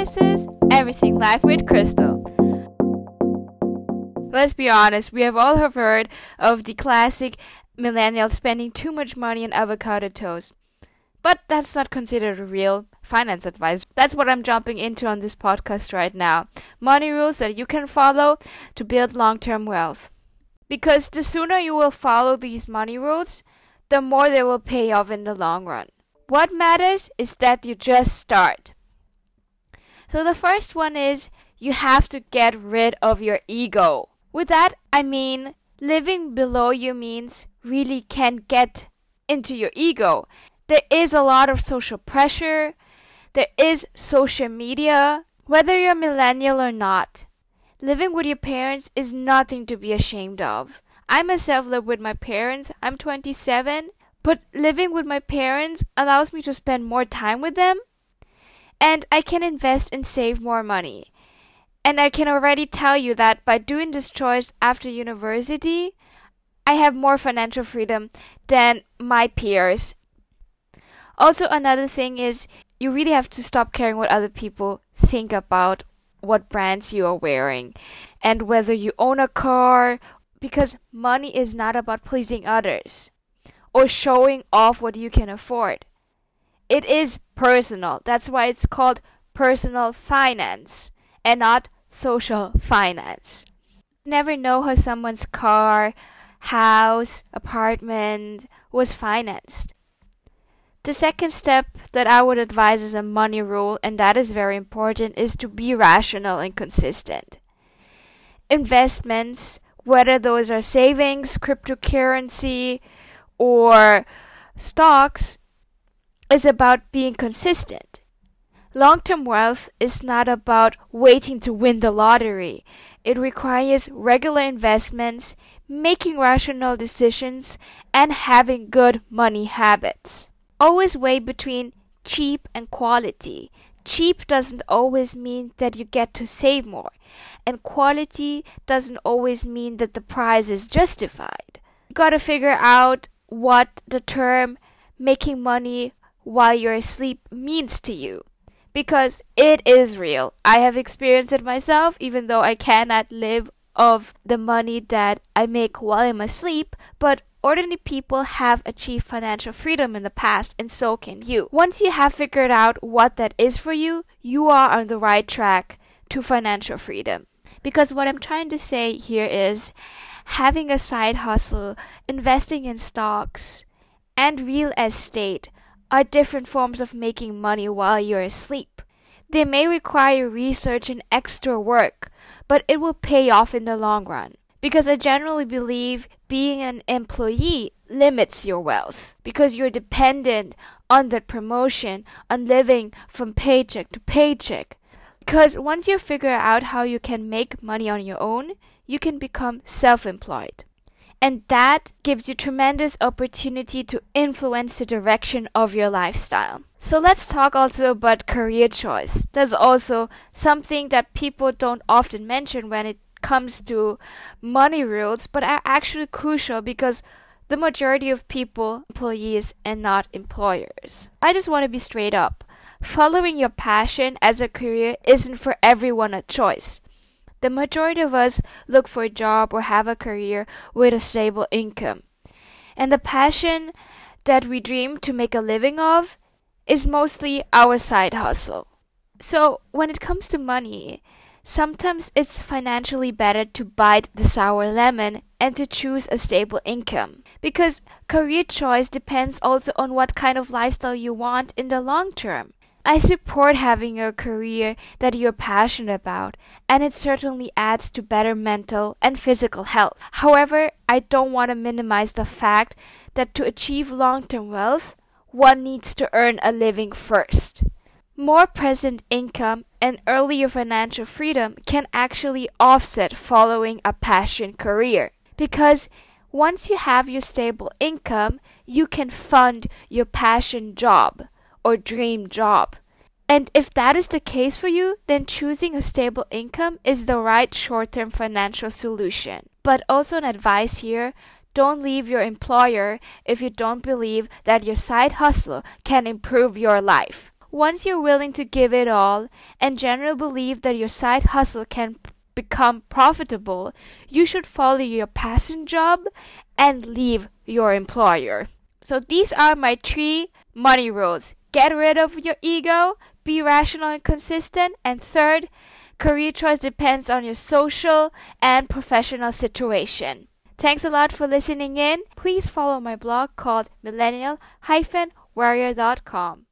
This is Everything Life with Christel. Let's be honest, we have all have heard of the classic millennial spending too much money on avocado toast. But that's not considered real finance advice. That's what I'm jumping into on this podcast right now. Money rules that you can follow to build long term wealth. Because the sooner you will follow these money rules, the more they will pay off in the long run. What matters is that you just start. So the first one is you have to get rid of your ego. With that, I mean living below you means really can't get into your ego. There is a lot of social pressure, there is social media, whether you're millennial or not. Living with your parents is nothing to be ashamed of. I myself live with my parents. I'm 27, but living with my parents allows me to spend more time with them and I can invest and save more money. And I can already tell you that by doing this choice after university, I have more financial freedom than my peers. Also, another thing is you really have to stop caring what other people think about what brands you are wearing and whether you own a car because money is not about pleasing others or showing off what you can afford. It is personal. That's why it's called personal finance and not social finance. Never know how someone's car, house, apartment was financed. The second step that I would advise as a money rule, and that is very important, is to be rational and consistent. Investments, whether those are savings, cryptocurrency, or stocks, is about being consistent. Long term wealth is not about waiting to win the lottery. It requires regular investments, making rational decisions, and having good money habits always weigh between cheap and quality. Cheap doesn't always mean that you get to save more, and quality doesn't always mean that the price is justified. You gotta figure out what the term making money while you're asleep means to you. Because it is real. I have experienced it myself, even though I cannot live of the money that I make while I'm asleep, but Ordinary people have achieved financial freedom in the past, and so can you. Once you have figured out what that is for you, you are on the right track to financial freedom. Because what I'm trying to say here is having a side hustle, investing in stocks, and real estate are different forms of making money while you're asleep. They may require research and extra work, but it will pay off in the long run because I generally believe being an employee limits your wealth because you're dependent on that promotion, on living from paycheck to paycheck. Because once you figure out how you can make money on your own, you can become self employed. And that gives you tremendous opportunity to influence the direction of your lifestyle. So let's talk also about career choice. That's also something that people don't often mention when it comes to money rules, but are actually crucial because the majority of people employees and not employers. I just want to be straight up. Following your passion as a career isn't for everyone a choice. The majority of us look for a job or have a career with a stable income. And the passion that we dream to make a living of is mostly our side hustle. So, when it comes to money, Sometimes it's financially better to bite the sour lemon and to choose a stable income. Because career choice depends also on what kind of lifestyle you want in the long term. I support having a career that you're passionate about, and it certainly adds to better mental and physical health. However, I don't want to minimize the fact that to achieve long term wealth, one needs to earn a living first. More present income and earlier financial freedom can actually offset following a passion career. Because once you have your stable income, you can fund your passion job or dream job. And if that is the case for you, then choosing a stable income is the right short term financial solution. But also, an advice here don't leave your employer if you don't believe that your side hustle can improve your life. Once you're willing to give it all and generally believe that your side hustle can become profitable, you should follow your passion job and leave your employer. So these are my three money rules. Get rid of your ego, be rational and consistent, and third, career choice depends on your social and professional situation. Thanks a lot for listening in. Please follow my blog called millennial-warrior.com.